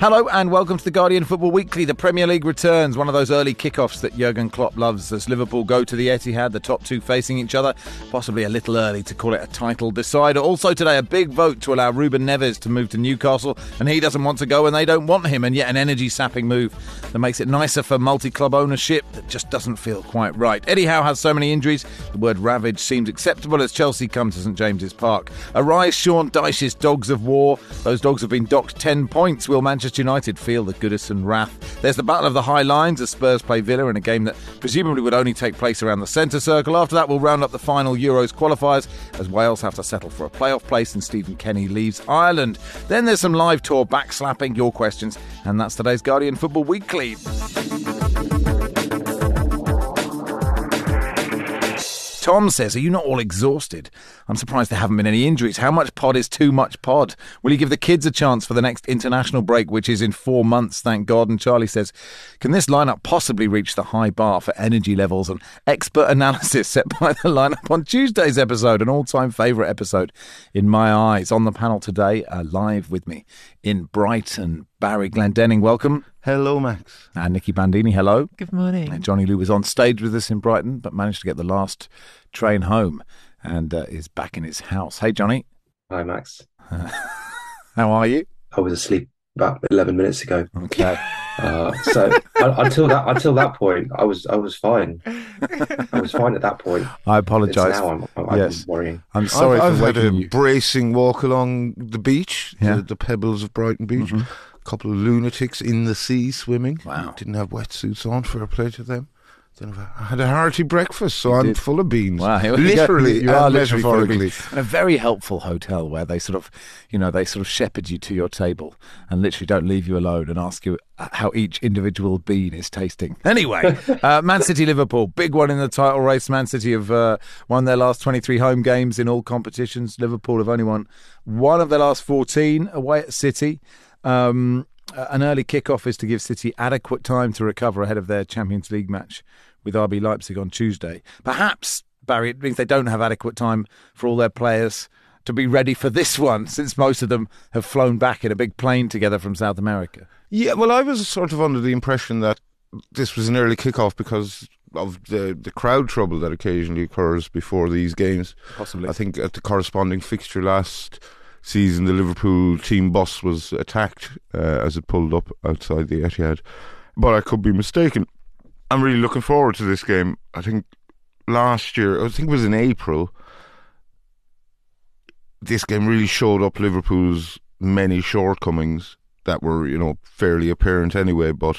Hello and welcome to the Guardian Football Weekly. The Premier League returns, one of those early kickoffs that Jurgen Klopp loves as Liverpool go to the Etihad, the top two facing each other. Possibly a little early to call it a title decider. Also today, a big vote to allow Ruben Neves to move to Newcastle, and he doesn't want to go and they don't want him, and yet an energy sapping move that makes it nicer for multi club ownership that just doesn't feel quite right. Eddie Howe has so many injuries, the word ravage seems acceptable as Chelsea come to St James's Park. Arise Sean Dyche's Dogs of War. Those dogs have been docked 10 points. Will Manchester United feel the Goodison wrath? There's the Battle of the High Lines as Spurs play Villa in a game that presumably would only take place around the centre circle. After that, we'll round up the final Euros qualifiers as Wales have to settle for a playoff place and Stephen Kenny leaves Ireland. Then there's some live tour backslapping, your questions, and that's today's Guardian Football Weekly. Tom says, Are you not all exhausted? I'm surprised there haven't been any injuries. How much pod is too much pod? Will you give the kids a chance for the next international break, which is in four months, thank God? And Charlie says, Can this lineup possibly reach the high bar for energy levels and expert analysis set by the lineup on Tuesday's episode? An all time favourite episode in my eyes. On the panel today, uh, live with me in Brighton, Barry Glendenning, welcome. Hello, Max. And Nicky Bandini, hello. Good morning. And Johnny Liew was on stage with us in Brighton, but managed to get the last train home and uh, is back in his house. Hey, Johnny. Hi, Max. How are you? I was asleep about eleven minutes ago. Okay. Uh, so uh, until that until that point, I was I was fine. I was fine at that point. I It's apologise. now I'm, I'm Yes. worrying. I'm sorry I've, for I've had a you. bracing walk along the beach, Yeah. the, the pebbles of Brighton Beach. Mhm. Couple of lunatics in the sea swimming. Wow. Didn't have wetsuits on for a play to them. Then I had a hearty breakfast, so You I'm did. full of beans. Wow, literally, you are literally full of metaphorically. beans. And a very helpful hotel where they sort of, you know, they sort of shepherd you to your table and literally don't leave you alone and ask you how each individual bean is tasting. Anyway, uh, Man City Liverpool, big one in the title race. Man City have uh, won their last 23 home games in all competitions. Liverpool have only won one of their last 14 away at City. Um, uh, Uh, an early kickoff is to give City adequate time to recover ahead of their Champions League match with RB Leipzig on Tuesday. Perhaps, Barry, it means they don't have adequate time for all their players to be ready for this one, since most of them have flown back in a big plane together from South America. Yeah, well, I was sort of under the impression that this was an early kickoff because of the the crowd trouble that occasionally occurs before these games. Possibly. I think at the corresponding fixture last season, the Liverpool team bus was attacked uh, as it pulled up outside the Etihad. But I could be mistaken. I'm really looking forward to this game. I think last year, I think it was in April, this game really showed up Liverpool's many shortcomings that were, you know, fairly apparent anyway. But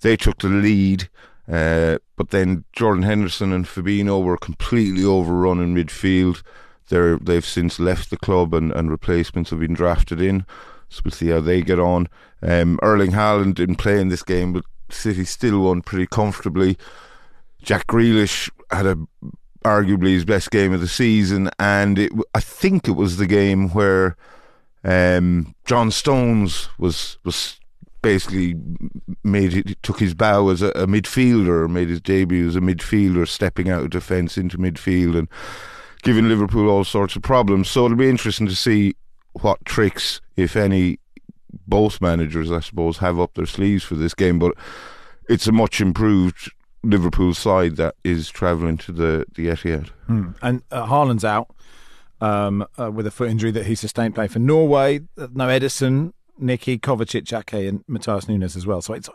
they took the lead. Uh, but then Jordan Henderson and Fabinho were completely overrun in midfield. They're, they've since left the club and, and replacements have been drafted in. So we'll see how they get on. Um, Erling Haaland didn't play in this game, but City still won pretty comfortably. Jack Grealish had a arguably his best game of the season, and it, I think it was the game where um, John Stones was was basically made it took his bow as a, a midfielder, made his debut as a midfielder, stepping out of defence into midfield and giving Liverpool all sorts of problems. So it'll be interesting to see what tricks, if any, both managers, I suppose, have up their sleeves for this game. But it's a much improved Liverpool side that is travelling to the the Etihad. Hmm. And uh, Haaland's out um, uh, with a foot injury that he sustained playing for Norway. Uh, No Edison, Nicky, Kovacic, Ake, and Matheus Nunes as well. So it's,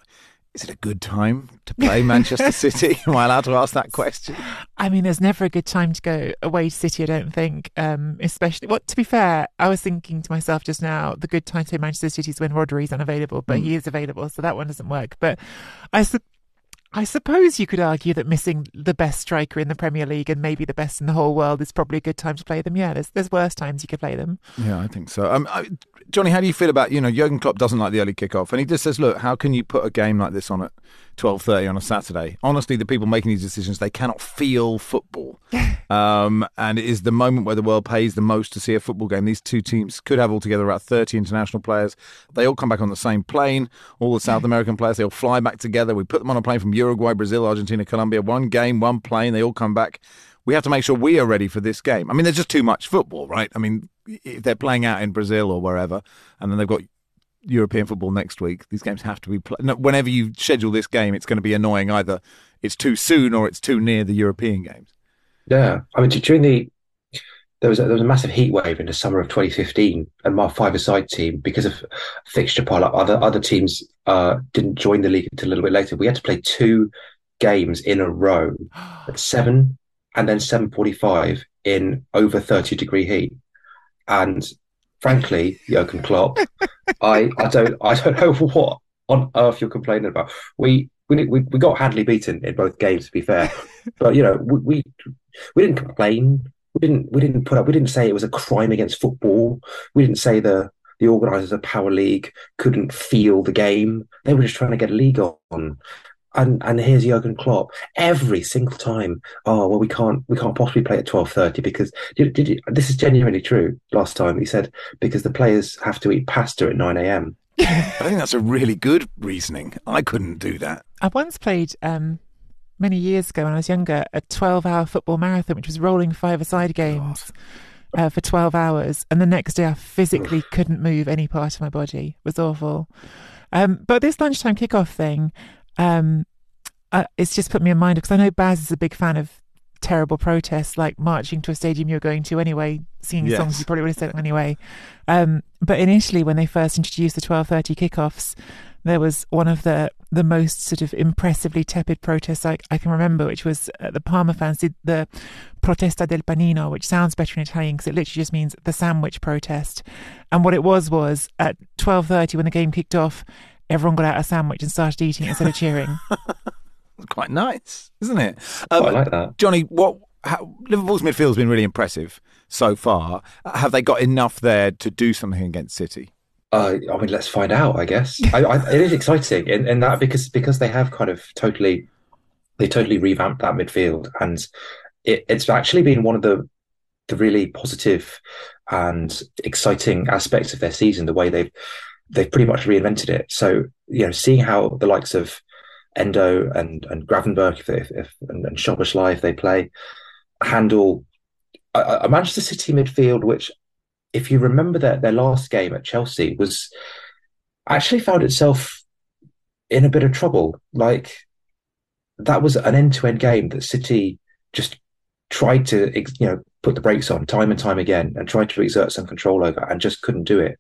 is it a good time to play Manchester City? Am I allowed to ask that question? I mean, there's never a good time to go away to City, I don't think. Um, especially, well, to be fair, I was thinking to myself just now, the good time to play Manchester City is when Rodri's unavailable, but Mm. he is available, so that one doesn't work. But I, I suppose you could argue that missing the best striker in the Premier League and maybe the best in the whole world is probably a good time to play them. Yeah, there's there's worse times you could play them. Yeah, I think so. Um, I, Johnny, how do you feel about you know Jurgen Klopp doesn't like the early kickoff, and he just says, look, how can you put a game like this on at twelve thirty on a Saturday. Honestly, the people making these decisions they cannot feel football, um, and it is the moment where the world pays the most to see a football game. These two teams could have altogether about thirty international players. They all come back on the same plane. All the South American players they all fly back together. We put them on a plane from Uruguay, Brazil, Argentina, Colombia. One game, one plane. They all come back. We have to make sure we are ready for this game. I mean, there's just too much football, right? I mean, if they're playing out in Brazil or wherever, and then they've got European football next week. These games have to be played. No, whenever you schedule this game, it's going to be annoying. Either it's too soon or it's too near the European games. Yeah, I mean during the there was a, there was a massive heat wave in the summer of 2015, and my five-a-side team because of fixture pile-up, other other teams uh, didn't join the league until a little bit later. We had to play two games in a row at seven and then 7:45 in over 30 degree heat, and frankly, Jurgen Klopp, I, I don't I don't know what on earth you're complaining about. We we we, we got handily beaten in both games, to be fair, but you know we, we we didn't complain. We didn't we didn't put up. We didn't say it was a crime against football. We didn't say the the organisers of Power League couldn't feel the game. They were just trying to get a league on and and here's Jurgen Klopp every single time. Oh well, we can't we can't possibly play at twelve thirty because did, did you, this is genuinely true. Last time he said because the players have to eat pasta at nine a.m. I think that's a really good reasoning. I couldn't do that. I once played um, many years ago when I was younger a twelve-hour football marathon, which was rolling five-a-side games. Uh, for 12 hours and the next day I physically couldn't move any part of my body it was awful um, but this lunchtime kickoff thing um, uh, it's just put me in mind because I know Baz is a big fan of terrible protests, like marching to a stadium you're going to anyway, singing Yes. songs you probably would have said anyway. Um, but initially, when they first introduced the 12:30 kickoffs, there was one of the the most sort of impressively tepid protests I, I can remember, which was uh, the Parma fans did the Protesta del Panino, which sounds better in Italian because it literally just means the sandwich protest. And what it was was at 12:30 when the game kicked off, everyone got out a sandwich and started eating it instead of cheering. It's quite nice, isn't it? Um, I like that. Johnny, what how, Liverpool's midfield has been really impressive so far. Have they got enough there to do something against City? Uh, I mean, let's find out. I guess I, I, it is exciting, in, in that because because they have kind of totally they totally revamped that midfield, and it, it's actually been one of the the really positive and exciting aspects of their season. The way they've they've pretty much reinvented it. So you know, seeing how the likes of Endo and and Gravenberch, if, if, and, and if they play, handle a, a Manchester City midfield, which if you remember their, their last game at Chelsea was actually found itself in a bit of trouble. Like that was an end to end game that City just tried to, you know, put the brakes on time and time again and tried to exert some control over and just couldn't do it.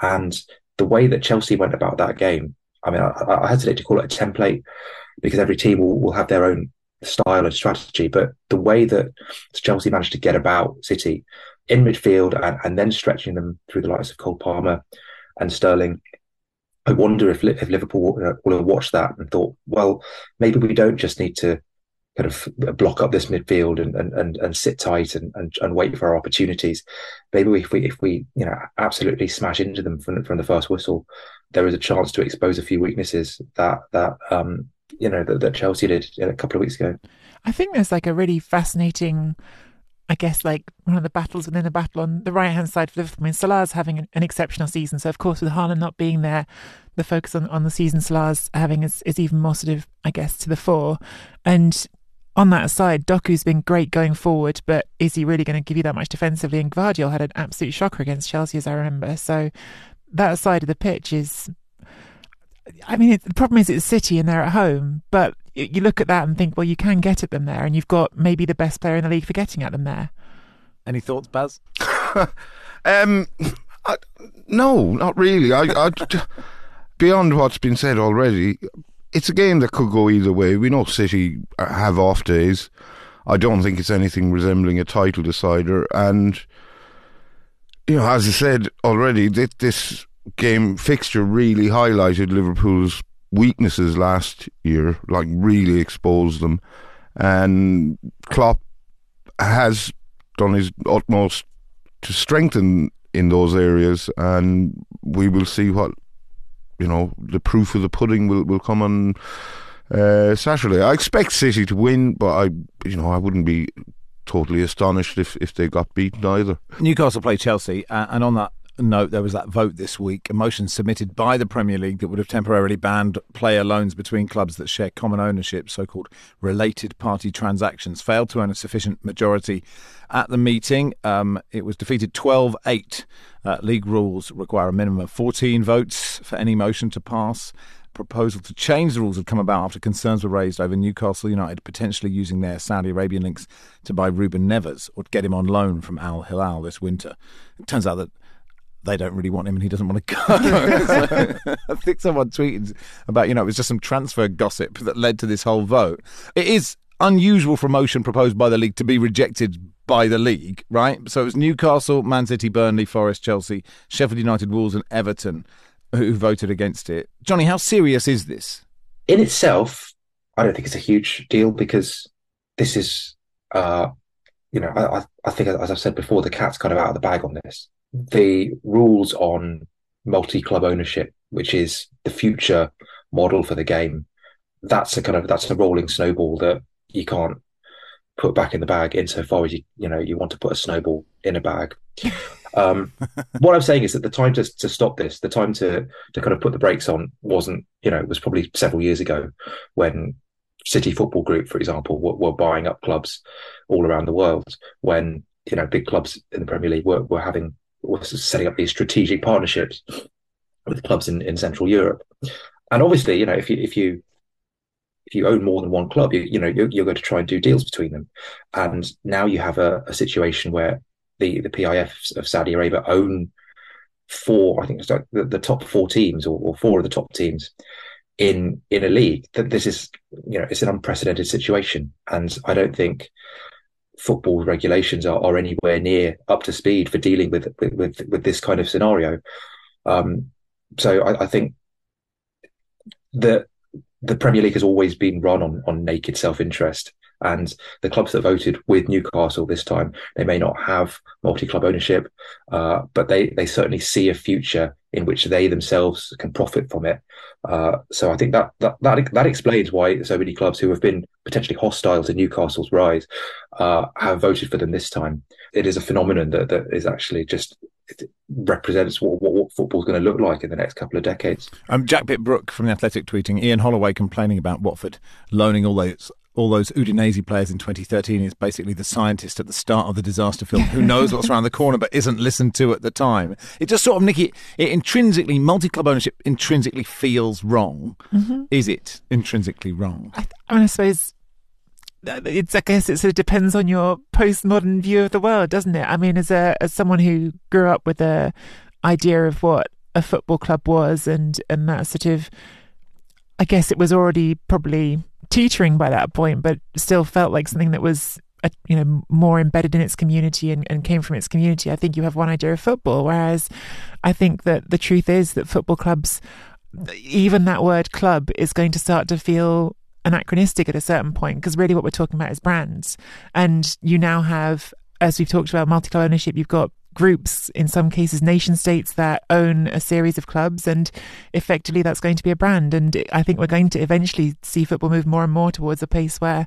And the way that Chelsea went about that game, I mean, I, I hesitate to call it a template because every team will, will have their own style and strategy, but the way that Chelsea managed to get about City in midfield and, and then stretching them through the likes of Cole Palmer and Sterling. I wonder if, if Liverpool uh, will have watched that and thought, well, maybe we don't just need to kind of block up this midfield and and, and, and sit tight and, and, and wait for our opportunities. Maybe if we if we you know absolutely smash into them from from the first whistle, there is a chance to expose a few weaknesses that that um you know that, that Chelsea did a couple of weeks ago. I think there's like a really fascinating, I guess, like one of the battles within the battle on the right hand side for Liverpool. I mean, Salah's having an, an exceptional season. So, of course, with Haaland not being there, the focus on, on the season Salah's having is, is even more sort of, I guess, to the fore. And on that side, Doku's been great going forward, but is he really going to give you that much defensively? And Gvardiol had an absolute shocker against Chelsea, as I remember. So, that side of the pitch is. I mean, it, the problem is it's City and they're at home, but you look at that and think, well, you can get at them there, and you've got maybe the best player in the league for getting at them there. Any thoughts, Baz? Um, I, no, not really. I, I, beyond what's been said already, it's a game that could go either way. We know City have off days. I don't think it's anything resembling a title decider. And, you know, as I said already, this, game fixture really highlighted Liverpool's weaknesses last year, like really exposed them. And Klopp has done his utmost to strengthen in those areas, and we will see what you know. The proof of the pudding will will come on uh, Saturday. I expect City to win, but I, you know, I wouldn't be totally astonished if, if they got beaten either. Newcastle play Chelsea, uh, and on that note, there was that vote this week, a motion submitted by the Premier League that would have temporarily banned player loans between clubs that share common ownership, so called related party transactions, failed to earn a sufficient majority at the meeting. Um, it was defeated 12 8. Uh, league rules require a minimum of 14 votes for any motion to pass proposal to change the rules had come about after concerns were raised over Newcastle United potentially using their Saudi Arabian links to buy Ruben Neves or get him on loan from Al Hilal this winter. It turns out that they don't really want him and he doesn't want to go. so, I think someone tweeted about, you know, it was just some transfer gossip that led to this whole vote. It is unusual for a motion proposed by the league to be rejected by the league, right? So it was Newcastle, Man City, Burnley, Forest, Chelsea, Sheffield United, Wolves, and Everton who voted against it. Johnny, how serious is this? In itself, I don't think it's a huge deal because this is, uh, you know, I, I think, as I've said before, the cat's kind of out of the bag on this the rules on multi club ownership, which is the future model for the game, that's a kind of that's a rolling snowball that you can't put back in the bag insofar as you you know you want to put a snowball in a bag. Um, what I'm saying is that the time to to stop this, the time to to kind of put the brakes on, wasn't you know it was probably several years ago when City Football Group, for example, were, were buying up clubs all around the world. When you know big clubs in the Premier League were were having was setting up these strategic partnerships with clubs in, in Central Europe. And obviously, you know, if you if you if you own more than one club, you, you know, you're, you're, going to try and do deals between them. And now you have a, a situation where the the PIF of Saudi Arabia own four, I think it's like the, the top four teams or, or, four of the top teams in in a league. That this is, you know, it's an unprecedented situation, and I don't think football regulations are, are anywhere near up to speed for dealing with with with, with this kind of scenario. Um, so I, I, think that the Premier League has always been run on on naked self interest, and the clubs that voted with Newcastle this time they may not have multi club ownership, uh, but they they certainly see a future in which they themselves can profit from it. Uh, so I think that, that that that explains why so many clubs who have been potentially hostile to Newcastle's rise uh, have voted for them this time. It is a phenomenon that, that is actually just represents what, what, what football's going to look like in the next couple of decades. Um, Jack Pitt-Brooke from the Athletic tweeting Ian Holloway complaining about Watford loaning all those all those Udinese players in 2013 is basically the scientist at the start of the disaster film who knows what's around the corner but isn't listened to at the time. It just sort of, Nicky, it intrinsically, multi club ownership intrinsically feels wrong. Mm-hmm. Is it intrinsically wrong? I, th- I, mean, I suppose it's I guess it sort of depends on your postmodern view of the world, doesn't it? I mean, as a as someone who grew up with a idea of what a football club was and and that sort of I guess it was already probably teetering by that point, but still felt like something that was a, you know more embedded in its community and, and came from its community. I think you have one idea of football, whereas I think that the truth is that football clubs, even that word club, is going to start to feel anachronistic at a certain point because really what we're talking about is brands, and you now have. As we've talked about multi ownership, you've got groups, in some cases nation states, that own a series of clubs, and effectively that's going to be a brand. And I think we're going to eventually see football move more and more towards a place where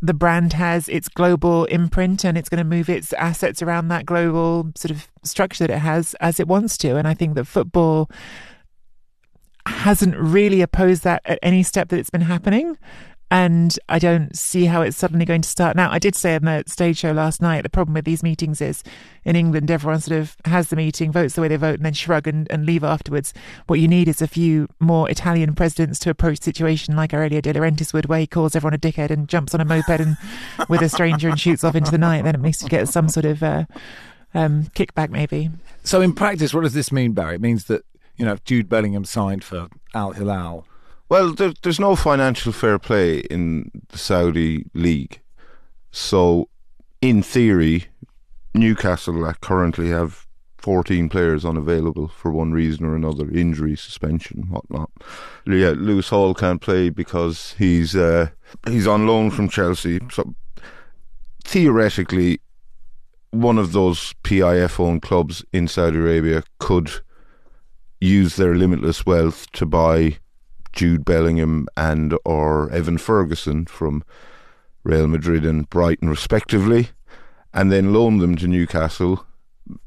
the brand has its global imprint and it's going to move its assets around that global sort of structure that it has as it wants to. And I think that football hasn't really opposed that at any step that it's been happening and I don't see how it's suddenly going to start now. I did say on the stage show last night the problem with these meetings is in England everyone sort of has the meeting, votes the way they vote, and then shrug and, and leave afterwards. What you need is a few more Italian presidents to approach the situation like Aurelio De Laurentiis would, where he calls everyone a dickhead and jumps on a moped and with a stranger and shoots off into the night. Then it makes you get some sort of uh, um, kickback, maybe. So in practice, what does this mean, Barry? It means that you know if Jude Bellingham signed for Al Hilal well, there, there's no financial fair play in the Saudi league, so in theory, Newcastle currently have 14 players unavailable for one reason or another, injury, suspension, whatnot. Yeah, Lewis Hall can't play because he's uh, he's on loan from Chelsea. So theoretically, one of those PIF-owned clubs in Saudi Arabia could use their limitless wealth to buy Jude Bellingham and or Evan Ferguson from Real Madrid and Brighton respectively, and then loan them to Newcastle,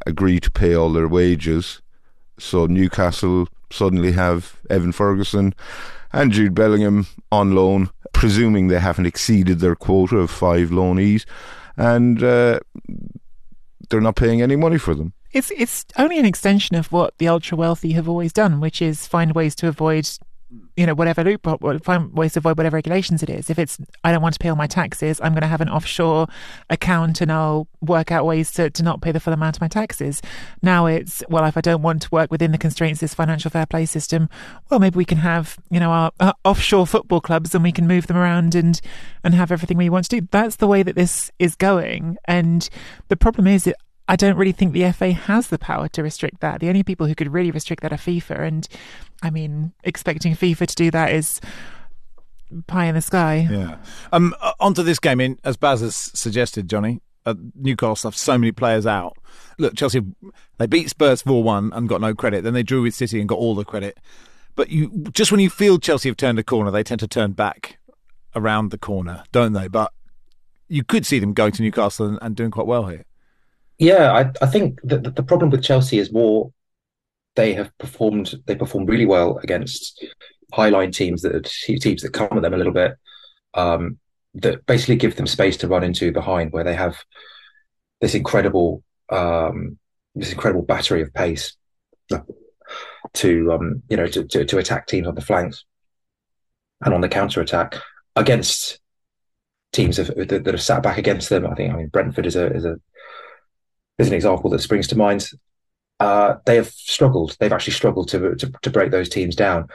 agree to pay all their wages, so Newcastle suddenly have Evan Ferguson and Jude Bellingham on loan, presuming they haven't exceeded their quota of five loanees, and uh, they're not paying any money for them. It's it's only an extension of what the ultra wealthy have always done, which is find ways to avoid, you know, whatever loophole, find ways to avoid whatever regulations it is. If it's I don't want to pay all my taxes, I'm going to have an offshore account and I'll work out ways to, to not pay the full amount of my taxes. Now it's well, if I don't want to work within the constraints of this financial fair play system, well, maybe we can have you know our, our offshore football clubs and we can move them around and and have everything we want to do. That's the way that this is going, and the problem is it I don't really think the FA has the power to restrict that. The only people who could really restrict that are FIFA. And I mean, expecting FIFA to do that is pie in the sky. Yeah. Um, onto this game, in as Baz has suggested, Johnny, uh, Newcastle have so many players out. Look, Chelsea, they beat Spurs 4 1 and got no credit. Then they drew with City and got all the credit. But you just when you feel Chelsea have turned a corner, they tend to turn back around the corner, don't they? But you could see them going to Newcastle and, and doing quite well here. Yeah, I, I think that the problem with Chelsea is more they have performed they performed really well against highline teams that teams that come at them a little bit um, that basically give them space to run into behind where they have this incredible um, this incredible battery of pace to um, you know to, to, to attack teams on the flanks and on the counter attack against teams that, that have sat back against them. I think I mean Brentford is a is a is an example that springs to mind. Uh, they have struggled. They've actually struggled to, to, to break those teams down.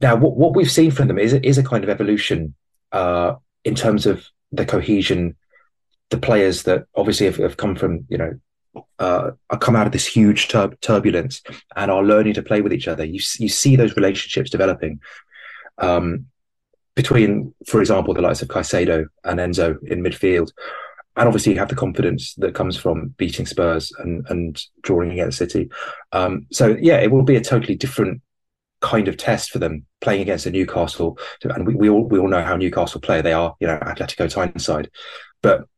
Now, what, what we've seen from them is is a kind of evolution uh, in terms of the cohesion. The players that obviously have, have come from you know uh, come out of this huge tur- turbulence and are learning to play with each other. You you see those relationships developing um, between, for example, the likes of Caicedo and Enzo in midfield, and obviously you have the confidence that comes from beating Spurs and, and drawing against City. Um, so yeah, it will be a totally different kind of test for them playing against a Newcastle. And we, we all we all know how Newcastle play. They are you know Atletico Tyneside, but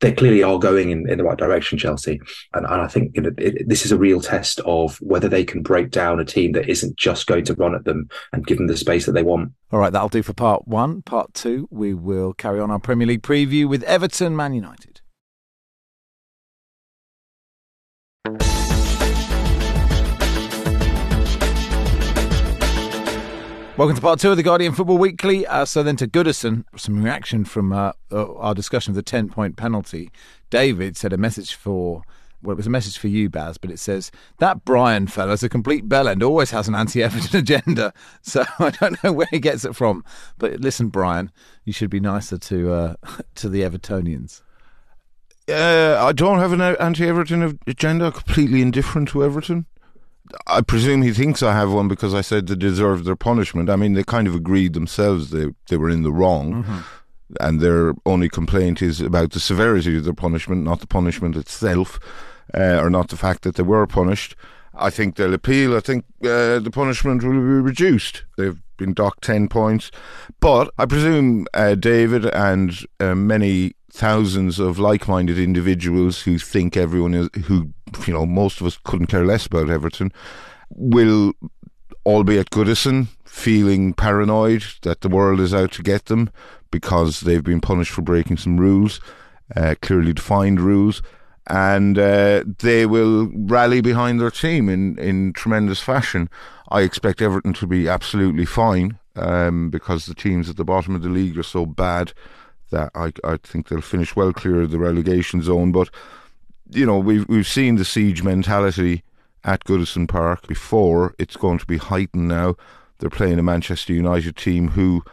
they clearly are going in, in the right direction, Chelsea. And, and I think you know, it, this is a real test of whether they can break down a team that isn't just going to run at them and give them the space that they want. All right, that'll do for part one. Part two, we will carry on our Premier League preview with Everton Man United. Welcome to part two of the Guardian Football Weekly. Uh, so then to Goodison, some reaction from uh, uh our discussion of the 10 point penalty. David said a message for, well, it was a message for you, Baz, but it says, that Brian fella's a complete bellend, always has an anti Everton agenda. So I don't know where he gets it from. But listen, Brian, you should be nicer to, uh, to the Evertonians. Uh, I don't have an anti Everton agenda, completely indifferent to Everton. I presume he thinks I have one because I said they deserved their punishment. I mean, they kind of agreed themselves they they were in the wrong, mm-hmm. and their only complaint is about the severity of their punishment, not the punishment itself, uh, or not the fact that they were punished. I think they'll appeal. I think uh, the punishment will be reduced. They've been docked 10 points. But I presume uh, David and uh, many thousands of like-minded individuals who think everyone is who you know most of us couldn't care less about Everton will all be at Goodison feeling paranoid that the world is out to get them because they've been punished for breaking some rules, uh, clearly defined rules, and uh, they will rally behind their team in, in tremendous fashion. I expect Everton to be absolutely fine um, because the teams at the bottom of the league are so bad that I I think they'll finish well clear of the relegation zone. But you know we've we've seen the siege mentality at Goodison Park before. It's going to be heightened now. They're playing a Manchester United team who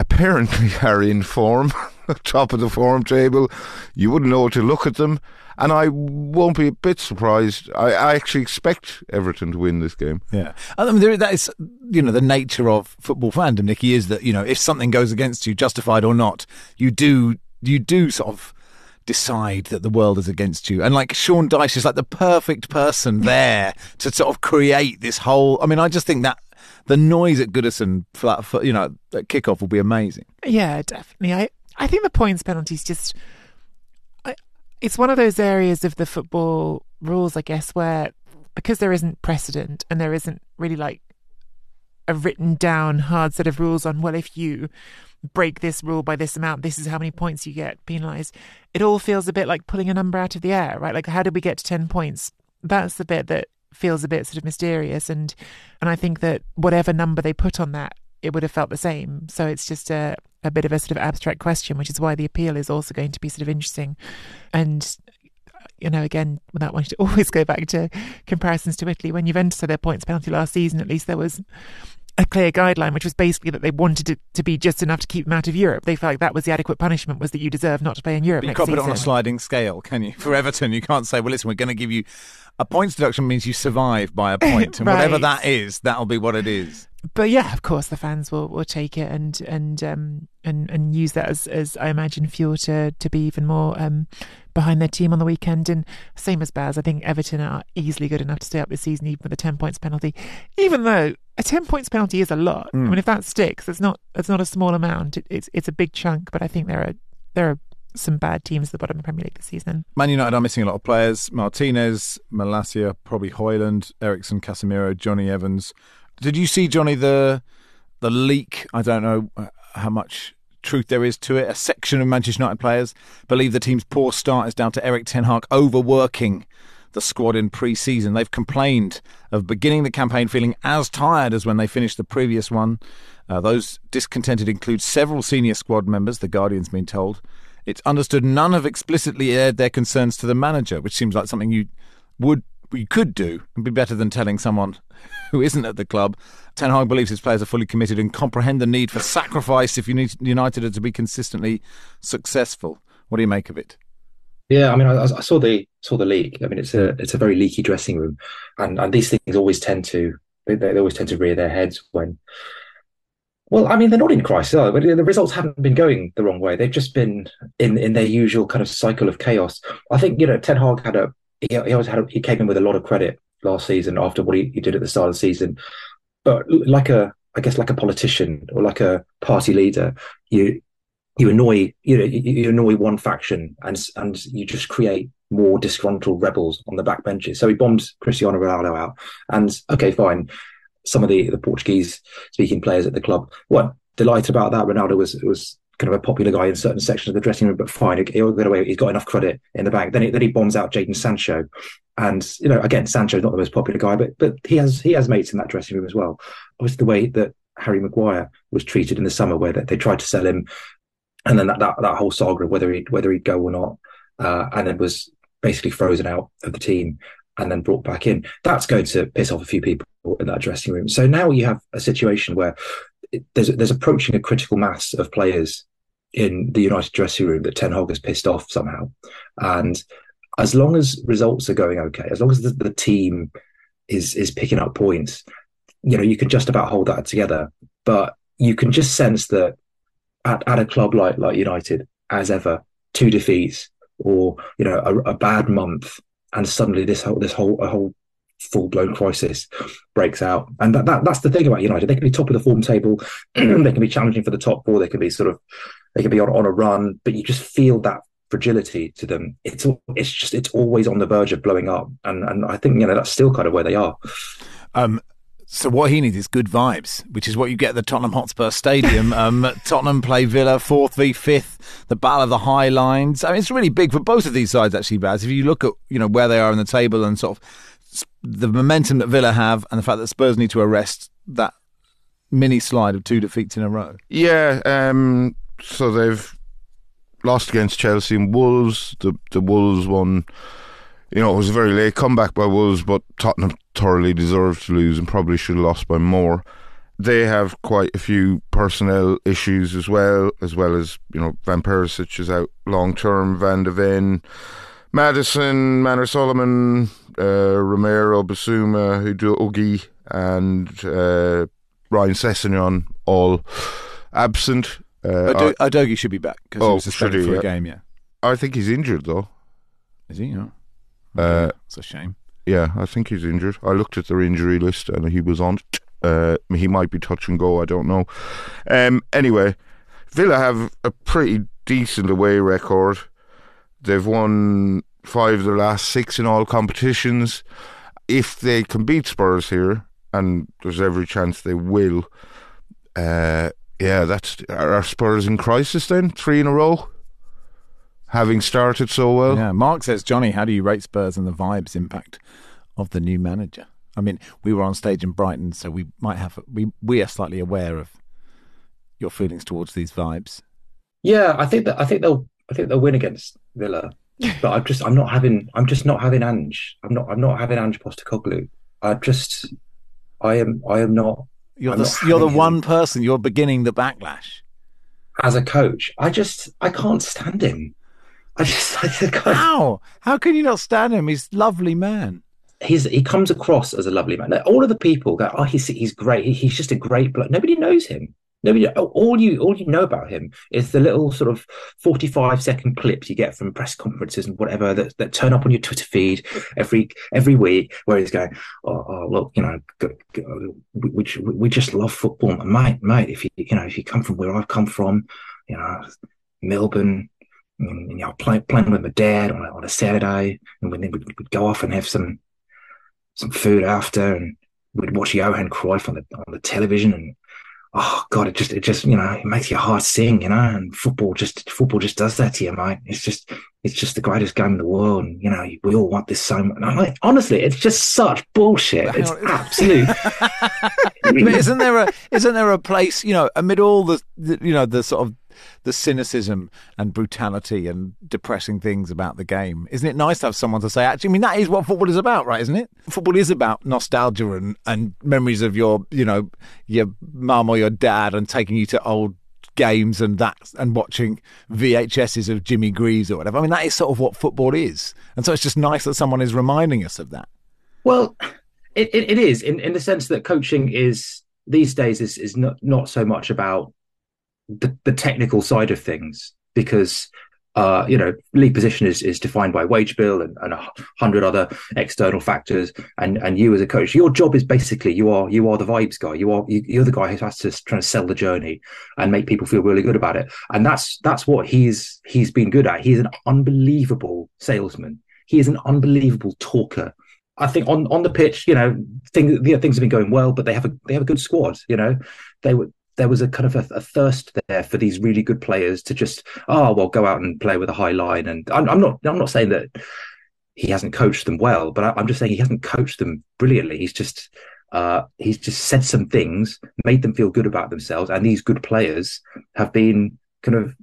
apparently are in form, top of the form table. You wouldn't know to look at them. And I won't be a bit surprised. I, I actually expect Everton to win this game. Yeah. I mean, there, that is, you know, the nature of football fandom, Nicky, is that, you know, if something goes against you, justified or not, you do, you do sort of decide that the world is against you. And like Sean Dyche is like the perfect person there to sort of create this whole. I mean, I just think that the noise at Goodison for that, for, you know, at kickoff will be amazing. Yeah, definitely. I I think the points penalties just, I, it's one of those areas of the football rules, I guess, where because there isn't precedent and there isn't really like a written down hard set of rules on well if you break this rule by this amount this is how many points you get penalized it all feels a bit like pulling a number out of the air right? Like how did we get to 10 points? That's the bit that feels a bit sort of mysterious and and I think that whatever number they put on that it would have felt the same so it's just a a bit of a sort of abstract question which is why the appeal is also going to be sort of interesting and you know, again, without wanting to always go back to comparisons to Italy, when Juventus had their points penalty last season, at least there was a clear guideline, which was basically that they wanted it to be just enough to keep them out of Europe. They felt like that was the adequate punishment, was that you deserve not to play in Europe. But you can't put it on a sliding scale, can you? For Everton, you can't say, well, listen, we're going to give you a points deduction means you survive by a point, and whatever that is, that'll be what it is. But yeah, of course, the fans will, will take it and and um and and use that as as I imagine fuel to to be even more um behind their team on the weekend. And same as Baz, I think Everton are easily good enough to stay up this season, even with a ten points penalty. Even though a ten points penalty is a lot. I Mm. mean, if that sticks, it's not it's not a small amount. It, it's it's a big chunk. But I think there are there are some bad teams at the bottom of the Premier League this season. Man United are missing a lot of players. Martinez, Malacia, probably Hojlund, Eriksen, Casemiro, Jonny Evans. Did you see Johnny the the leak? I don't know uh, how much truth there is to it. A section of Manchester United players believe the team's poor start is down to Erik Ten Hag overworking the squad in pre-season. They've complained of beginning the campaign feeling as tired as when they finished the previous one. Uh, those discontented include several senior squad members, the Guardian's been told. It's understood none have explicitly aired their concerns to the manager, which seems like something you would you could do and be better than telling someone who isn't at the club. Ten Hag believes his players are fully committed and comprehend the need for sacrifice if you need United to be consistently successful. What do you make of it? Yeah, I mean, I, I saw the saw the leak. I mean, it's a it's a very leaky dressing room, and and these things always tend to they, they always tend to rear their heads when. Well, I mean, they're not in crisis, are they? But the results haven't been going the wrong way. They've just been in in their usual kind of cycle of chaos. I think you know Ten Hag had a he, he always had a, he came in with a lot of credit last season after what he, he did at the start of the season, but like a I guess like a politician or like a party leader, you you annoy you know you, annoy one faction and and you just create more disgruntled rebels on the back benches. So he bombed Cristiano Ronaldo out, and okay, fine. Some of the the Portuguese speaking players at the club weren't delighted about that. Ronaldo was was kind of a popular guy in certain sections of the dressing room, but fine, he'll get away. He's got enough credit in the bank. Then he, then he bombs out Jadon Sancho, and you know again, Sancho's not the most popular guy, but but he has he has mates in that dressing room as well. Obviously, the way that Harry Maguire was treated in the summer, where they, they tried to sell him and then that, that, that whole saga of whether he'd whether he'd go or not, uh, and then was basically frozen out of the team and then brought back in. That's going to piss off a few people in that dressing room. So now you have a situation where it, there's there's approaching a critical mass of players in the United dressing room that Ten Hag has pissed off somehow, and as long as results are going okay, as long as the, the team is is picking up points, you know you can just about hold that together. But you can just sense that at, at a club like like United, as ever, two defeats or you know a, a bad month, and suddenly this whole this whole a whole full blown crisis breaks out. And that, that that's the thing about United. They can be top of the form table, they can be challenging for the top four, they can be sort of they can be on, on a run, but you just feel that fragility to them. It's all, it's just it's always on the verge of blowing up, and and I think you know that's still kind of where they are. Um, so what he needs is good vibes, which is what you get at the Tottenham Hotspur Stadium. um, Tottenham play Villa fourth v fifth, the battle of the high lines. I mean, it's really big for both of these sides actually. Baz, if you look at you know where they are in the table and sort of the momentum that Villa have, and the fact that Spurs need to arrest that mini slide of two defeats in a row. Yeah, um, so they've lost against Chelsea and Wolves. The the Wolves one, you know, it was a very late comeback by Wolves, but Tottenham thoroughly deserved to lose and probably should have lost by more. They have quite a few personnel issues as well, as well as you know Van Perisic is out long term, Van de Ven, Maddison, Manor Solomon, uh, Romero, Bissouma, Udogie, and uh, Ryan Sessegnon all absent. Uh, Udogie should be back because he Oh, was suspended he? for a game. Yeah, I, think he's injured though. is he? Oh. Uh, It's a shame. yeah, I think he's injured. I looked at their injury list and he was on. Uh, he might be touch and go. I don't know. Um, anyway, Villa have a pretty decent away record. They've won five of their last six in all competitions. If they can beat Spurs here, and there's every chance they will, uh, yeah, that's are Spurs in crisis then? Three in a row, having started so well. Yeah, Mark says, Johnny, how do you rate Spurs and the vibes impact of the new manager? I mean, we were on stage in Brighton, so we might have we we are slightly aware of your feelings towards these vibes. Yeah, I think that I think they'll I think they'll win against Villa, but I'm just I'm not having I'm just not having Ange. I'm not I'm not having Ange Postecoglou. I just I am I am not. You're I'm the you're the one him person. You're beginning the backlash. as a coach. I just I can't stand him. I just I just. How? How can you not stand him? He's a lovely man. he's he comes across as a lovely man. Like, all of the people go, oh, he's he's great. He, he's just a great bloke. Nobody knows him. Nobody. Oh, all you all you know about him is the little sort of forty five second clips you get from press conferences and whatever that, that turn up on your Twitter feed every every week, where he's going, oh, oh look, you know, go, go, we, we we just love football, mate, mate. If you you know if you come from where I've come from, you know, Melbourne. And, you know, play, playing with my dad on a, on a Saturday, and then we'd, we'd go off and have some some food after, and we'd watch Johan Cruyff on the on the television, and oh god, it just it just you know it makes your heart sing, you know. And football just football just does that to you, mate. It's just it's just the greatest game in the world, and you know we all want this so much. And I'm like, honestly, it's just such bullshit. Hang It's on. absolute. But isn't there a isn't there a place you know amid all the, the you know the sort of the cynicism and brutality and depressing things about the game. Isn't it nice to have someone to say actually I mean that is what football is about right isn't it? Football is about nostalgia and and memories of your you know your mum or your dad and taking you to old games and that and watching VHSs of Jimmy Greaves or whatever. I mean that is sort of what football is. And so it's just nice that someone is reminding us of that. Well, it, it, it is in, in the sense that coaching is these days is, is not, not so much about the, the technical side of things because uh, you know league position is, is defined by wage bill and, and a hundred other external factors. And and you as a coach your job is basically you are you are the vibes guy. You are you, you're the guy who has to try to sell the journey and make people feel really good about it. And that's that's what he's he's been good at. He's an unbelievable salesman. He is an unbelievable talker. I think on, on the pitch, you know, things you know, things have been going well, but they have a they have a good squad. You know, they were there was a kind of a, a thirst there for these really good players to just oh well go out and play with a high line. And I'm, I'm not I'm not saying that he hasn't coached them well, but I, I'm just saying he hasn't coached them brilliantly. He's just uh, he's just said some things, made them feel good about themselves, and these good players have been kind of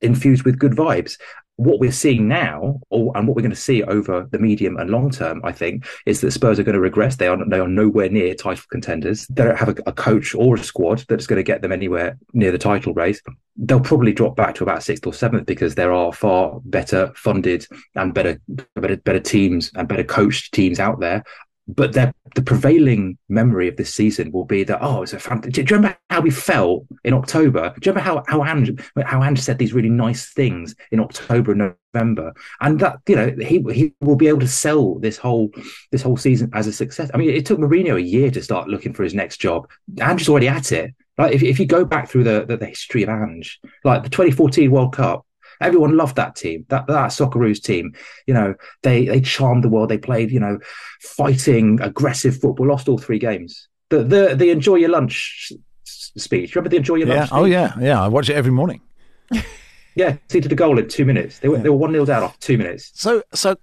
infused with good vibes what we're seeing now, or and what we're going to see over the medium and long term, I think, is that Spurs are going to regress. They are they are nowhere near title contenders. They don't have a, a coach or a squad that's going to get them anywhere near the title race. They'll probably drop back to about sixth or seventh because there are far better funded and better better better teams and better coached teams out there. But the prevailing memory of this season will be that oh, it's a fantastic. Do you remember how we felt in October? Do you remember how how Ange how Ange said these really nice things in October and November? And that you know he he will be able to sell this whole this whole season as a success. I mean, it took Mourinho a year to start looking for his next job. Ange's already at it. Like if if you go back through the the, the history of Ange, like the 2014 World Cup, Everyone loved that team, that that Socceroos team. You know, they they charmed the world. They played, you know, fighting, aggressive football. Lost all three games. The the the enjoy your lunch speech. Remember the enjoy your yeah lunch? oh speech? yeah yeah I watch it every morning yeah. Conceded a goal in two minutes. They were they were one 0 down after two minutes. So, so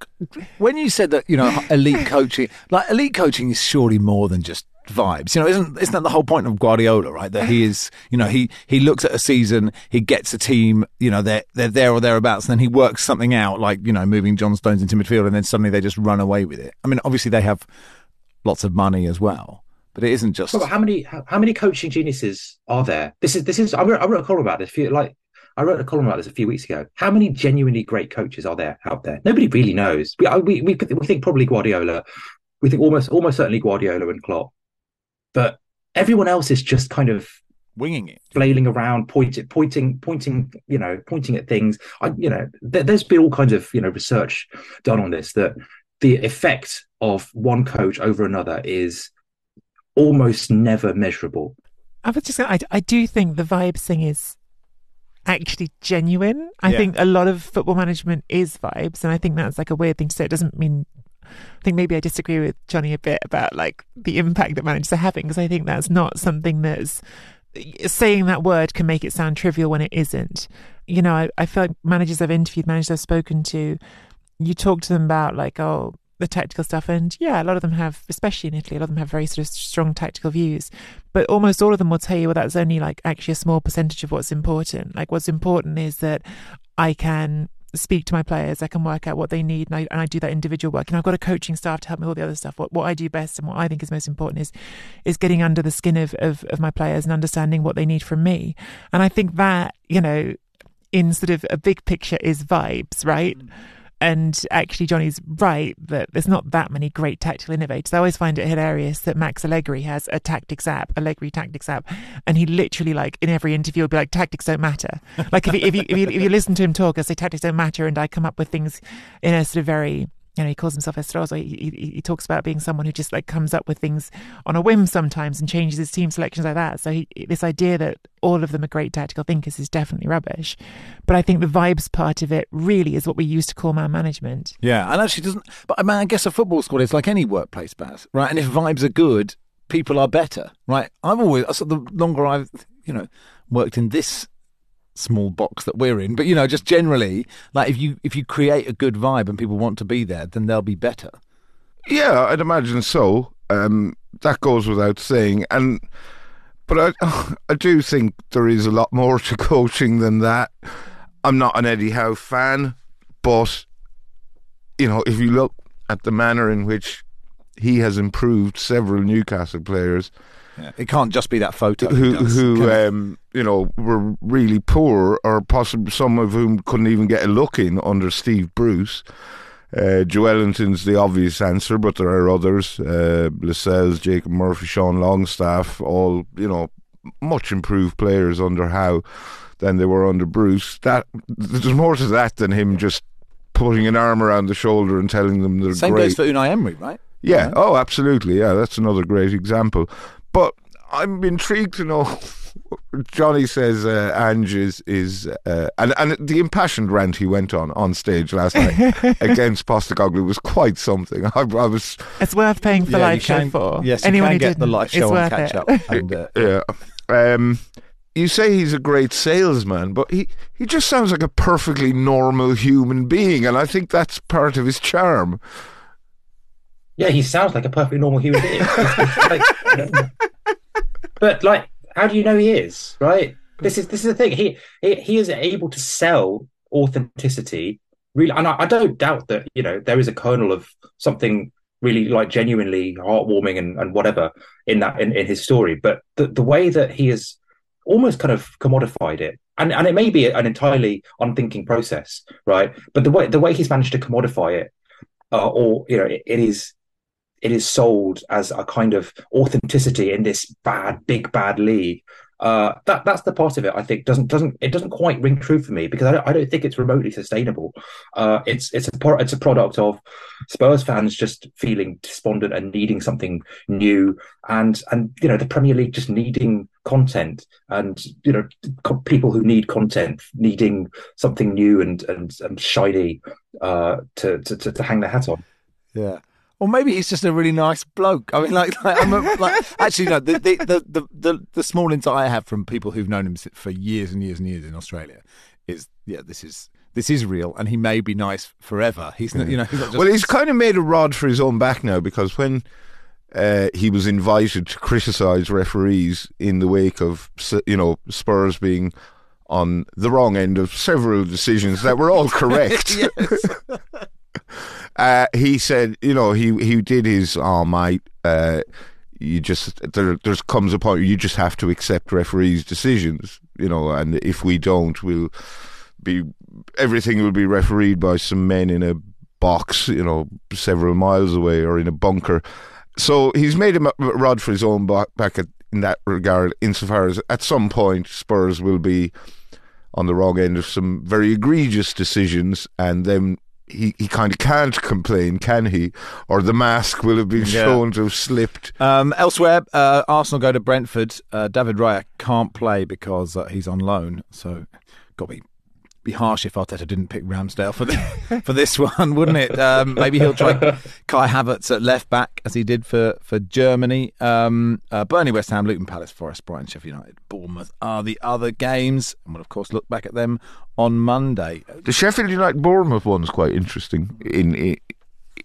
when you said that, you know, elite coaching, like elite coaching is surely more than just vibes. You know, isn't isn't that the whole point of Guardiola, right? That he is, you know, he he looks at a season, he gets a team, you know, they're they're there or thereabouts, and then he works something out, like you know, moving John Stones into midfield, and then suddenly they just run away with it. I mean, obviously they have lots of money as well, but it isn't just. How many how, how many coaching geniuses are there? This is this is I wrote, I wrote a column about this. Few, like I wrote a column about this a few weeks ago. How many genuinely great coaches are there out there? Nobody really knows. We we we, we think probably Guardiola. We think almost almost certainly Guardiola and Klopp, but everyone else is just kind of winging it, flailing around, pointing, pointing, pointing, you know, pointing at things. I, you know, there, has been all kinds of you know research done on this that the effect of one coach over another is almost never measurable. I was just, I, I do think the vibes thing is actually genuine. I Yeah. think a lot of football management is vibes, and I think that's like a weird thing to say. It doesn't mean. I think maybe I disagree with Johnny a bit about like the impact that managers are having because I think that's not something that's saying that word can make it sound trivial when it isn't. You know, I, I feel like managers I've interviewed, managers I've spoken to, you talk to them about like, oh, the tactical stuff, and yeah, a lot of them have, especially in Italy, a lot of them have very sort of strong tactical views. But almost all of them will tell you, well, that's only like actually a small percentage of what's important. Like, what's important is that I can speak to my players, I can work out what they need, and I, and I do that individual work. And I've got a coaching staff to help me with all the other stuff. What what I do best and what I think is most important is is getting under the skin of, of, of my players and understanding what they need from me. And I think that, you know, in sort of a big picture is vibes, right? Mm. And actually, Johnny's right that there's not that many great tactical innovators. I always find it hilarious that Max Allegri has a tactics app, Allegri tactics app, and he literally, like, in every interview, will be like, "Tactics don't matter." Like, if you, if you if you if you listen to him talk, I say tactics don't matter, and I come up with things in a sort of very you know, he calls himself Estroso. He, he, he talks about being someone who just like comes up with things on a whim sometimes and changes his team selections like that. So he, this idea that all of them are great tactical thinkers is definitely rubbish. But I think the vibes part of it really is what we used to call man management. Yeah, and actually doesn't. But I mean, I guess a football squad is like any workplace, Baz, right? And if vibes are good, people are better, right? I've always so the longer I've you know worked in this small box that we're in, but you know, just generally, like if you if you create a good vibe and people want to be there, then they'll be better. Yeah, I'd imagine so. Um, that goes without saying. And but I, I do think there is a lot more to coaching than that. I'm not an Eddie Howe fan, but you know, if you look at the manner in which he has improved several Newcastle players Yeah. It can't just be that photo. who does, who um, you know were really poor, or possibly some of whom couldn't even get a look in under Steve Bruce. Uh, Joelinton's the obvious answer, but there are others: uh, Lascelles, Jacob Murphy, Sean Longstaff, all you know, much improved players under Howe than they were under Bruce. That there's more to that than him just putting an arm around the shoulder and telling them they're Same great. goes for Unai Emery, right? Yeah. Oh, absolutely. Yeah, that's another great example. But I'm intrigued to know. Johnny says uh, Ange is is uh, and and the impassioned rant he went on on stage last night against Postecoglou was quite something. I, I was It's worth paying for Yeah, live show can- for. Yes, you Anyone can who get didn't, the live show on worth catch it. up. And, uh, yeah. Um, you say he's a great salesman, but he, he just sounds like a perfectly normal human being, and I think that's part of his charm. Yeah, he sounds like a perfectly normal human being. Like, but like, how do you know he is? Right? This is this is the thing. He he, he is able to sell authenticity. Really, and I, I don't doubt that you know there is a kernel of something really like genuinely heartwarming and, and whatever in that in, in his story. But the the way that he has almost kind of commodified it. And, and it may be an entirely unthinking process, right? But the way the way he's managed to commodify it, uh, or you know, it, it is it is sold as a kind of authenticity in this bad, big bad league. Uh, that that's the part of it I think doesn't doesn't it doesn't quite ring true for me because I don't, I don't think it's remotely sustainable. Uh, it's it's a pro- it's a product of Spurs fans just feeling despondent and needing something new, and and you know the Premier League just needing content, and you know co- people who need content needing something new and and, and shiny uh, to, to to to hang their hat on. Yeah. Or maybe he's just a really nice bloke. I mean, like, like, I'm a, like actually, no. The, the the the the the small insight I have from people who've known him for years and years and years in Australia is, yeah, this is this is real, and he may be nice forever. He's not, you know, he's not just, Well, he's kind of made a rod for his own back now because when uh, he was invited to criticise referees in the wake of you know Spurs being on the wrong end of several decisions that were all correct. uh, he said, you know, he he did his oh mate, uh, you just there there's comes a point where you just have to accept referees' decisions, you know, and if we don't, we'll be everything will be refereed by some men in a box, you know, several miles away or in a bunker. So he's made a rod for his own back, in that regard, insofar as at some point Spurs will be on the wrong end of some very egregious decisions, and then he, he kind of can't complain, can he? Or the mask will have been Yeah. shown to have slipped. Um, elsewhere, uh, Arsenal go to Brentford. Uh, David Raya can't play because uh, he's on loan, so got to be be harsh if Arteta didn't pick Ramsdale for the, for this one, wouldn't it? Um, maybe he'll try Kai Havertz at left back as he did for for Germany. Um, uh, Burnley, West Ham, Luton, Palace, Forest, Brighton, Sheffield United, Bournemouth are the other games, and we'll of course look back at them on Monday. The Sheffield United Bournemouth one's quite interesting in in,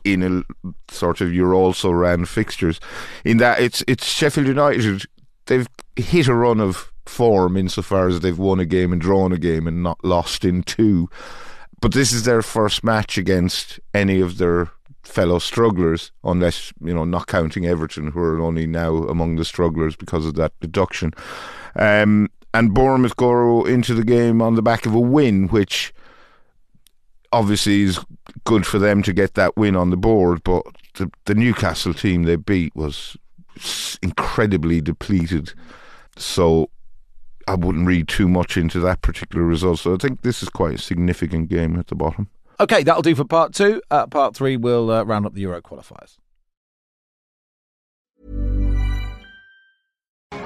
in a sort of you're also ran fixtures, in that it's it's Sheffield United. They've hit a run of form insofar as they've won a game and drawn a game and not lost in two. But this is their first match against any of their fellow strugglers, unless you know not counting Everton, who are only now among the strugglers because of that deduction. Um, and Bournemouth go into the game on the back of a win, which obviously is good for them to get that win on the board. But the, the Newcastle team they beat was incredibly depleted, so I wouldn't read too much into that particular result. So I think this is quite a significant game at the bottom. Okay, that'll do for part two. Uh, part three, we'll uh, round up the Euro qualifiers.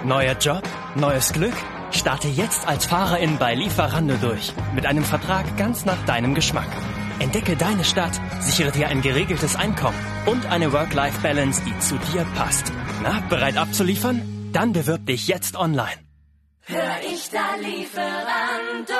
Neuer Job, neues Glück? Starte jetzt als Fahrerin bei Lieferando durch. Mit einem Vertrag ganz nach deinem Geschmack. Entdecke deine Stadt, sichere dir ein geregeltes Einkommen und eine Work-Life-Balance, die zu dir passt. Na, bereit abzuliefern? Dann bewirb dich jetzt online. Hör ich da Lieferando.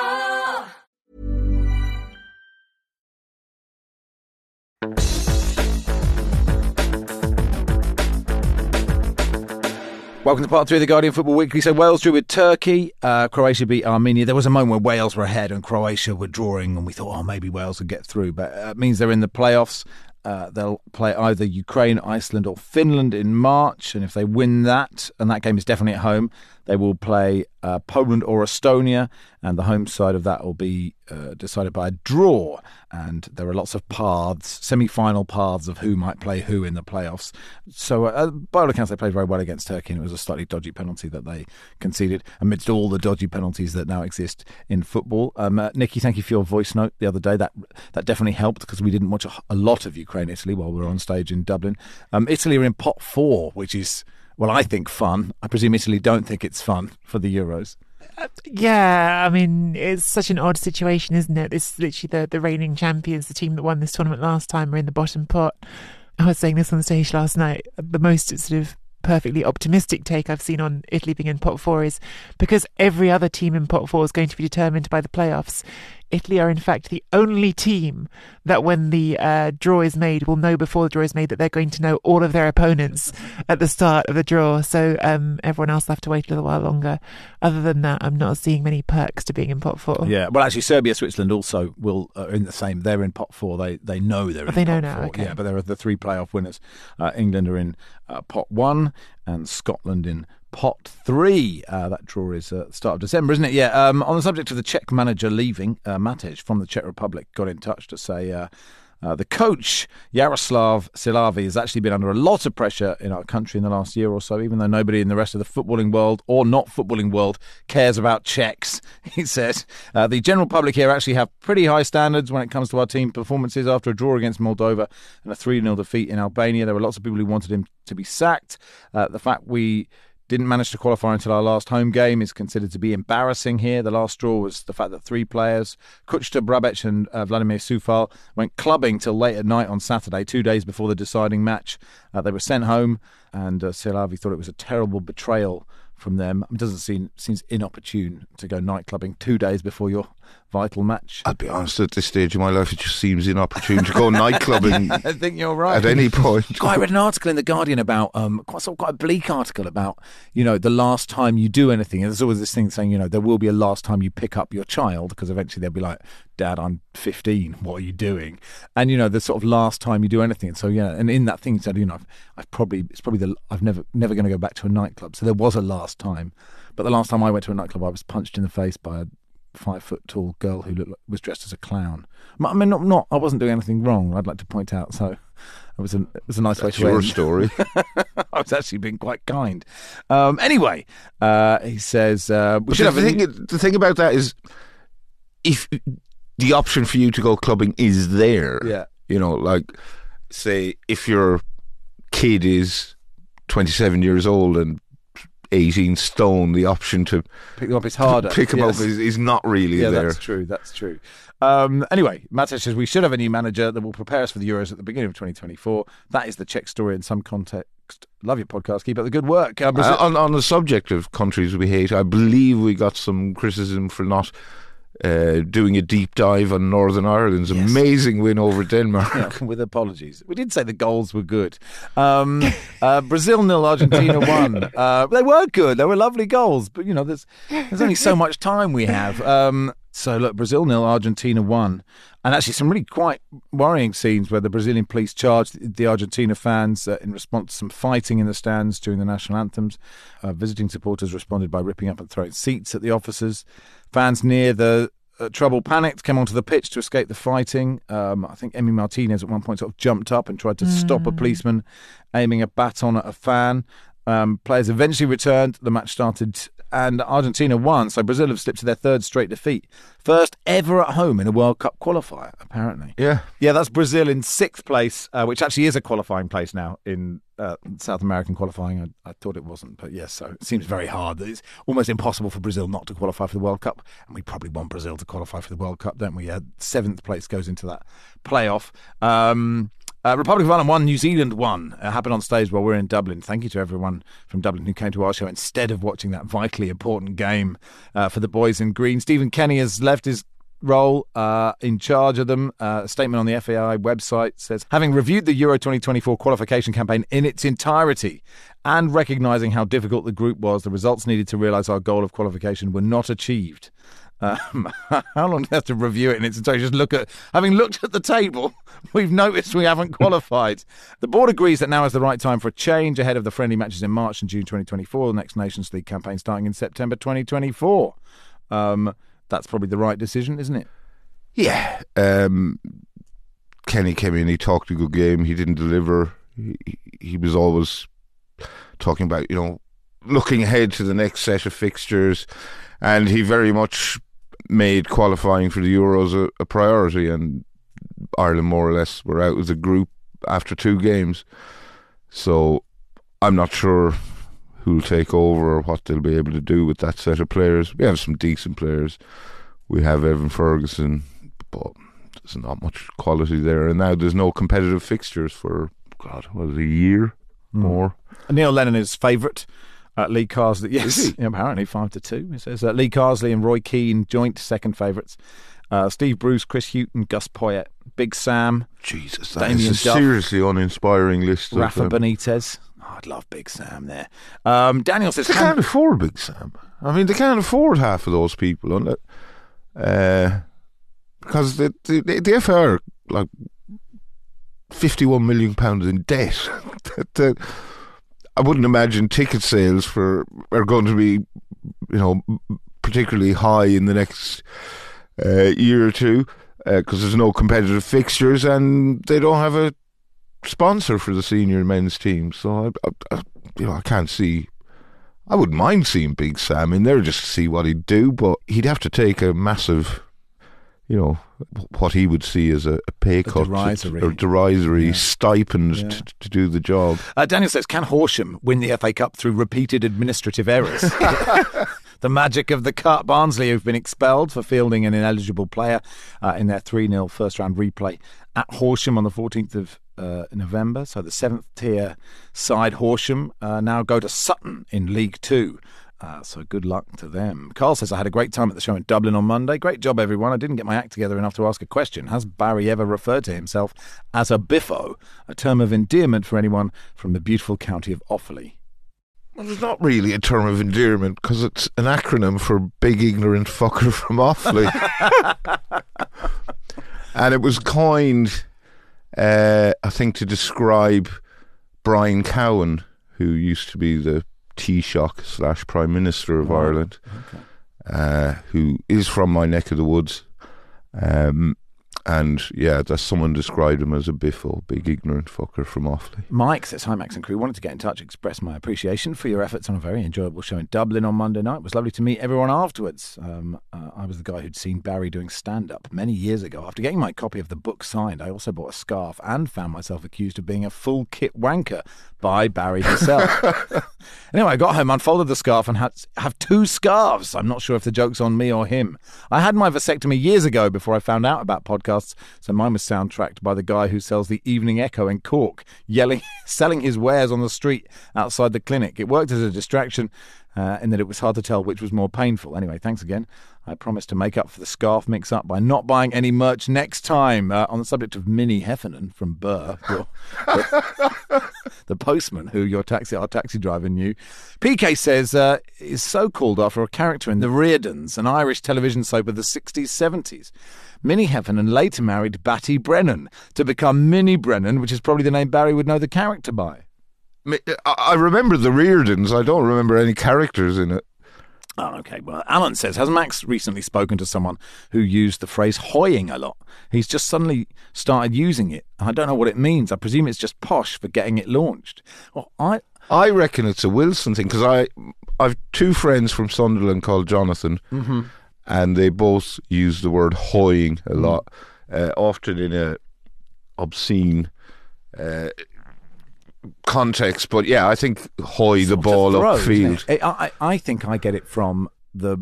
Welcome to part three of the Guardian Football Weekly. So Wales drew with Turkey, uh, Croatia beat Armenia. There was a moment where Wales were ahead and Croatia were drawing, and we thought, oh, maybe Wales would get through. But uh, it means they're in the playoffs. Uh, they'll play either Ukraine, Iceland, or Finland in March, and if they win that, and that game is definitely at home, they will play uh, Poland or Estonia, and the home side of that will be uh, decided by a draw. And there are lots of paths, semi-final paths of who might play who in the playoffs. So, uh, by all accounts, they played very well against Turkey, and it was a slightly dodgy penalty that they conceded amidst all the dodgy penalties that now exist in football. Um, uh, Nicky, thank you for your voice note the other day. That that definitely helped because we didn't watch a, a lot of Ukraine Italy while we were on stage in Dublin. Um, Italy are in pot four, which is well, I think fun. I presume Italy don't think it's fun for the Euros. Uh, yeah, I mean, it's such an odd situation, isn't it? It's literally the, the reigning champions, the team that won this tournament last time, are in the bottom pot. I was saying this on stage last night. The most sort of perfectly optimistic take I've seen on Italy being in pot four is because every other team in pot four is going to be determined by the playoffs. Italy are, in fact, the only team that, when the uh, draw is made, will know before the draw is made that they're going to know all of their opponents at the start of the draw. So um, everyone else will have to wait a little while longer. Other than that, I'm not seeing many perks to being in pot four. Yeah, well, actually, Serbia, Switzerland also will are in the same. They're in pot four. They they know they're Oh, in they know pot now, four. okay. Yeah, but there are the three playoff winners. Uh, England are in uh, pot one, and Scotland in pot three. Uh, that draw is uh, start of December, isn't it? Yeah. Um, on the subject of the Czech manager leaving, uh, from the Czech Republic got in touch to say. Uh, uh, the coach, Jaroslav Silhavy, has actually been under a lot of pressure in our country in the last year or so, even though nobody in the rest of the footballing world or not footballing world cares about Czechs, he says. Uh, the general public here actually have pretty high standards when it comes to our team performances after a draw against Moldova and a 3 0 defeat in Albania. There were lots of people who wanted him to be sacked. Uh, the fact we didn't manage to qualify until our last home game is considered to be embarrassing here. The last straw was the fact that three players, Kuchta, Brabec and uh, Vladimir Coufal, went clubbing till late at night on Saturday, two days before the deciding match. Uh, they were sent home, and uh, Silhavy thought it was a terrible betrayal from them. It doesn't seem seems inopportune to go night clubbing two days before your vital match. I'd be honest, at this stage of my life, it just seems inopportune to go night clubbing I think you're right. at any point. God, I read an article in the Guardian about um, quite sort of quite a bleak article about you know the last time you do anything. And there's always this thing saying you know there will be a last time you pick up your child because eventually they'll be like, Dad, I'm 15. What are you doing? And you know the sort of last time you do anything. And so yeah, and in that thing said you know I've, I've probably it's probably the I've never never going to go back to a nightclub. So there was a last time, but the last time I went to a nightclub, I was punched in the face by a five foot tall girl who looked like, was dressed as a clown. I mean, not, not I wasn't doing anything wrong. I'd like to point out. So it was a it was a nice That's way to your end. story. I was actually being quite kind. Um, anyway, uh, he says uh, we But should the have a- thing, the thing about that is, if the option for you to go clubbing is there. Yeah. You know, like say if your kid is 27 years old and 18 stone, the option to Pick them up is harder. pick them Yes. up is, is not really Yeah, there. that's true. That's true. Um, anyway, Matesh says we should have a new manager that will prepare us for the Euros at the beginning of 2024. That is the Czech story in some context. Love your podcast. Keep up the good work. Brazil- Uh, on, on the subject of countries we hate, I believe we got some criticism for not uh, doing a deep dive on Northern Ireland's Yes. amazing win over Denmark. Yeah, with apologies. We did say the goals were good. Um, uh, Brazil nil, Argentina one. Uh, they were good. They were lovely goals, but you know, there's there's only so much time we have. Um, so look, Brazil nil, Argentina one, and actually some really quite worrying scenes where the Brazilian police charged the Argentina fans uh, in response to some fighting in the stands during the national anthems. Uh, visiting supporters responded by ripping up and throwing seats at the officers. Fans near the uh, trouble panicked, came onto the pitch to escape the fighting. Um, I think Emi Martinez at one point sort of jumped up and tried to stop a policeman aiming a baton at a fan. Um, players eventually returned. The match started, and Argentina won. So Brazil have slipped to their third straight defeat, first ever at home in a World Cup qualifier. Apparently, Yeah. yeah, that's Brazil in sixth place, uh, which actually is a qualifying place now in uh, South American qualifying. I, I thought it wasn't, but yes, so it seems very hard. It's almost impossible for Brazil not to qualify for the World Cup, and we probably want Brazil to qualify for the World Cup, don't we? Uh, seventh place goes into that playoff. Um, uh, Republic of Ireland won, New Zealand won. It happened on stage while we are in Dublin. Thank you to everyone from Dublin who came to our show instead of watching that vitally important game uh, for the boys in green. Stephen Kenny has left his role uh, in charge of them. Uh, a statement on the FAI website says, having reviewed the Euro 2024 qualification campaign in its entirety and recognising how difficult the group was, the results needed to realise our goal of qualification were not achieved. Um, how long do we have to review it in its entirety? Just look at, having looked at the table, we've noticed we haven't qualified. The board agrees that now is the right time for a change ahead of the friendly matches in March and June 2024, the next Nations League campaign starting in September 2024. Um, that's probably the right decision, isn't it? Yeah. Um, Kenny came in, he talked a good game, he didn't deliver. He, he was always talking about, you know, looking ahead to the next set of fixtures, and he very much made qualifying for the Euros a, a priority, and Ireland more or less were out as a group after two games. So I'm not sure who'll take over or what they'll be able to do with that set of players. We have some decent players. We have Evan Ferguson, but there's not much quality there. And now there's no competitive fixtures for God, what is it, a year hmm. more. Neil Lennon is favourite. Uh, Lee Carsley, yes, apparently five to two. He says uh, Lee Carsley and Roy Keane joint second favourites. Uh, Steve Bruce, Chris Hughton, Gus Poyet, Big Sam, Jesus, that Damien is a Duff. seriously uninspiring list. Rafa of, um, Benitez. Oh, I'd love Big Sam there. Um, Daniel says They can't afford Big Sam. I mean, they can't afford half of those people, on it, uh, because the the, the, FA are like fifty-one million pounds in debt. That- that- I wouldn't imagine ticket sales for are going to be, you know, particularly high in the next uh, year or two because there's no competitive fixtures and they don't have a sponsor for the senior men's team. So I, I, I you know, I can't see. I wouldn't mind seeing Big Sam in there just to see what he'd do, but he'd have to take a massive, you know, what he would see as a, a pay cut derisory. or derisory stipend Yeah. to, to do the job. Uh, Daniel says, can Horsham win the FA Cup through repeated administrative errors? the magic of the cup. Barnsley, who've been expelled for fielding an ineligible player uh, in their 3 0 first round replay at Horsham on the 14th of uh, November. So the seventh tier side, Horsham, uh, now go to Sutton in League Two. Uh, so good luck to them. Carl says, I had a great time at the show in Dublin on Monday. Great job, everyone. I didn't get my act together enough to ask a question. Has Barry ever referred to himself as a biffo, a term of endearment for anyone from the beautiful county of Offaly? Well, it's not really a term of endearment because it's an acronym for big ignorant fucker from Offaly. and it was coined, uh, I think, to describe Brian Cowen, who used to be the Taoiseach slash Prime Minister of Ireland, uh, who is from my neck of the woods. Um, and yeah, that someone described him as a biffle, big ignorant fucker from Offaly. Mike says, Hi, Max and crew. Wanted to get in touch, express my appreciation for your efforts on a very enjoyable show in Dublin on Monday night. It was lovely to meet everyone afterwards. Um, uh, I was the guy who'd seen Barry doing stand up many years ago. After getting my copy of the book signed, I also bought a scarf and found myself accused of being a full kit wanker by Barry himself. anyway, I got home, unfolded the scarf, and had have two scarves. I'm not sure if the joke's on me or him. I had my vasectomy years ago before I found out about podcasts, so mine was soundtracked by the guy who sells the Evening Echo in Cork, yelling, selling his wares on the street outside the clinic. It worked as a distraction. Uh, in that it was hard to tell which was more painful. Anyway, thanks again. I promise to make up for the scarf mix up by not buying any merch next time. Uh, on the subject of Minnie Heffernan from Birr, your, the, the postman who your taxi, our taxi driver knew, PK says uh, is so called after a character in The Riordans, an Irish television soap of the 60s, 70s. Minnie Heffernan later married Batty Brennan to become Minnie Brennan, which is probably the name Barry would know the character by. I I remember the Riordans. I don't remember any characters in it. Oh, okay. Well, Alan says, has Max recently spoken to someone who used the phrase hoying a lot? He's just suddenly started using it. I don't know what it means. I presume it's just posh for getting it launched. Well, I, I reckon it's a Wilson thing because I I've two friends from Sunderland called Jonathan, and they both use the word hoying a lot, uh, often in a obscene uh, context. But yeah, I think hoy the ball throw, upfield. I, I, I think I get it from the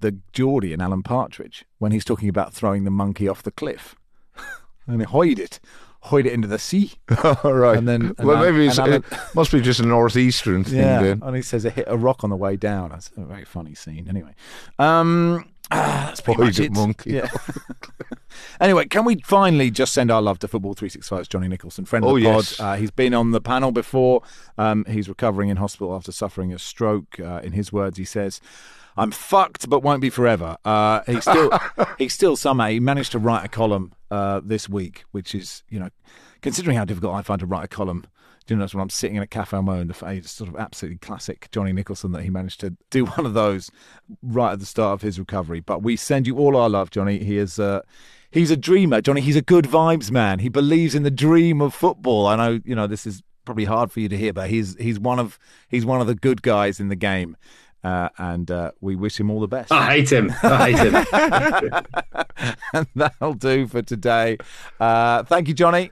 the Geordie and Alan Partridge when he's talking about throwing the monkey off the cliff, and he hoyed it, hoyed it into the sea. All right. And then- and well, Alan- maybe it's, Alan- it must be just a northeastern thing Yeah, then. and he says it hit a rock on the way down. That's a very funny scene. Anyway, um, ah, that's pretty much it, monkey. Yeah. anyway, can we finally just send our love to Football 365's Johnny Nicholson, friend of Oh, the pod? yes. Uh, he's been on the panel before. Um, he's recovering in hospital after suffering a stroke. Uh, in his words, he says. I'm fucked, but won't be forever. Uh, he still, he still somehow he managed to write a column uh, this week, which is, you know, considering how difficult I find to write a column. Do you notice when I'm sitting in a cafe on my own, the sort of absolutely classic Johnny Nicholson that he managed to do one of those right at the start of his recovery. But we send you all our love, Johnny. He is. Uh, He's a dreamer, Johnny. He's a good vibes man. He believes in the dream of football. I know, you know, this is probably hard for you to hear, but he's he's one of he's one of the good guys in the game, uh, and uh, we wish him all the best. I hate him. I hate him. and that'll do for today. Uh, thank you, Johnny.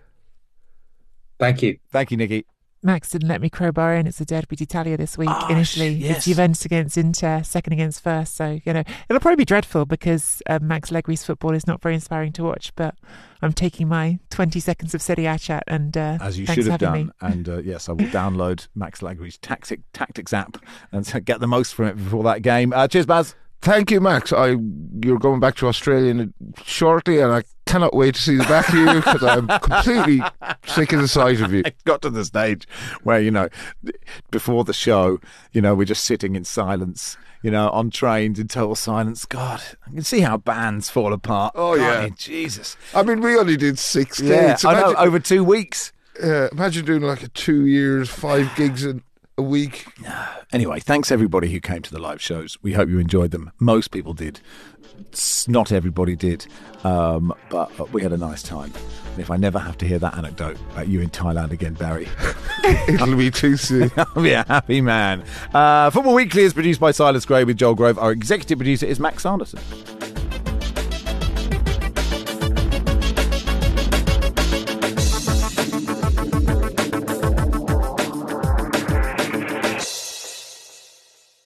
Thank you. Thank you, Nicky. Max didn't let me crowbar in. It's a Derby d'Italia this week. Initially, sh- yes. it's Juventus against Inter, second against first. So you know it'll probably be dreadful because um, Max Allegri's football is not very inspiring to watch. But I'm taking my 20 seconds of Serie A chat, and uh, As you thanks should have for having done. And uh, yes, I will download Max Allegri's Tactic, Tactics app and get the most from it before that game. Uh, cheers, Baz. Thank you, Max. I you're going back to Australia shortly, and I cannot wait to see the back of you because I'm completely sick of the sight of you. It got to the stage where, you know, before the show, you know, we're just sitting in silence, you know, on trains in total silence. God, I can see how bands fall apart. Oh, can't yeah. Jesus. I mean, we only did six Yeah, dates. I know, over two weeks. uh, imagine doing like a two years, five gigs a, a week. Anyway, thanks everybody who came to the live shows. We hope you enjoyed them. Most people did. Not everybody did, um, but we had a nice time. And if I never have to hear that anecdote about you in Thailand again, Barry, It'll be too soon. I'll be a happy man. Uh, Football Weekly is produced by Silas Gray with Joel Grove. Our executive producer is Max Sanderson.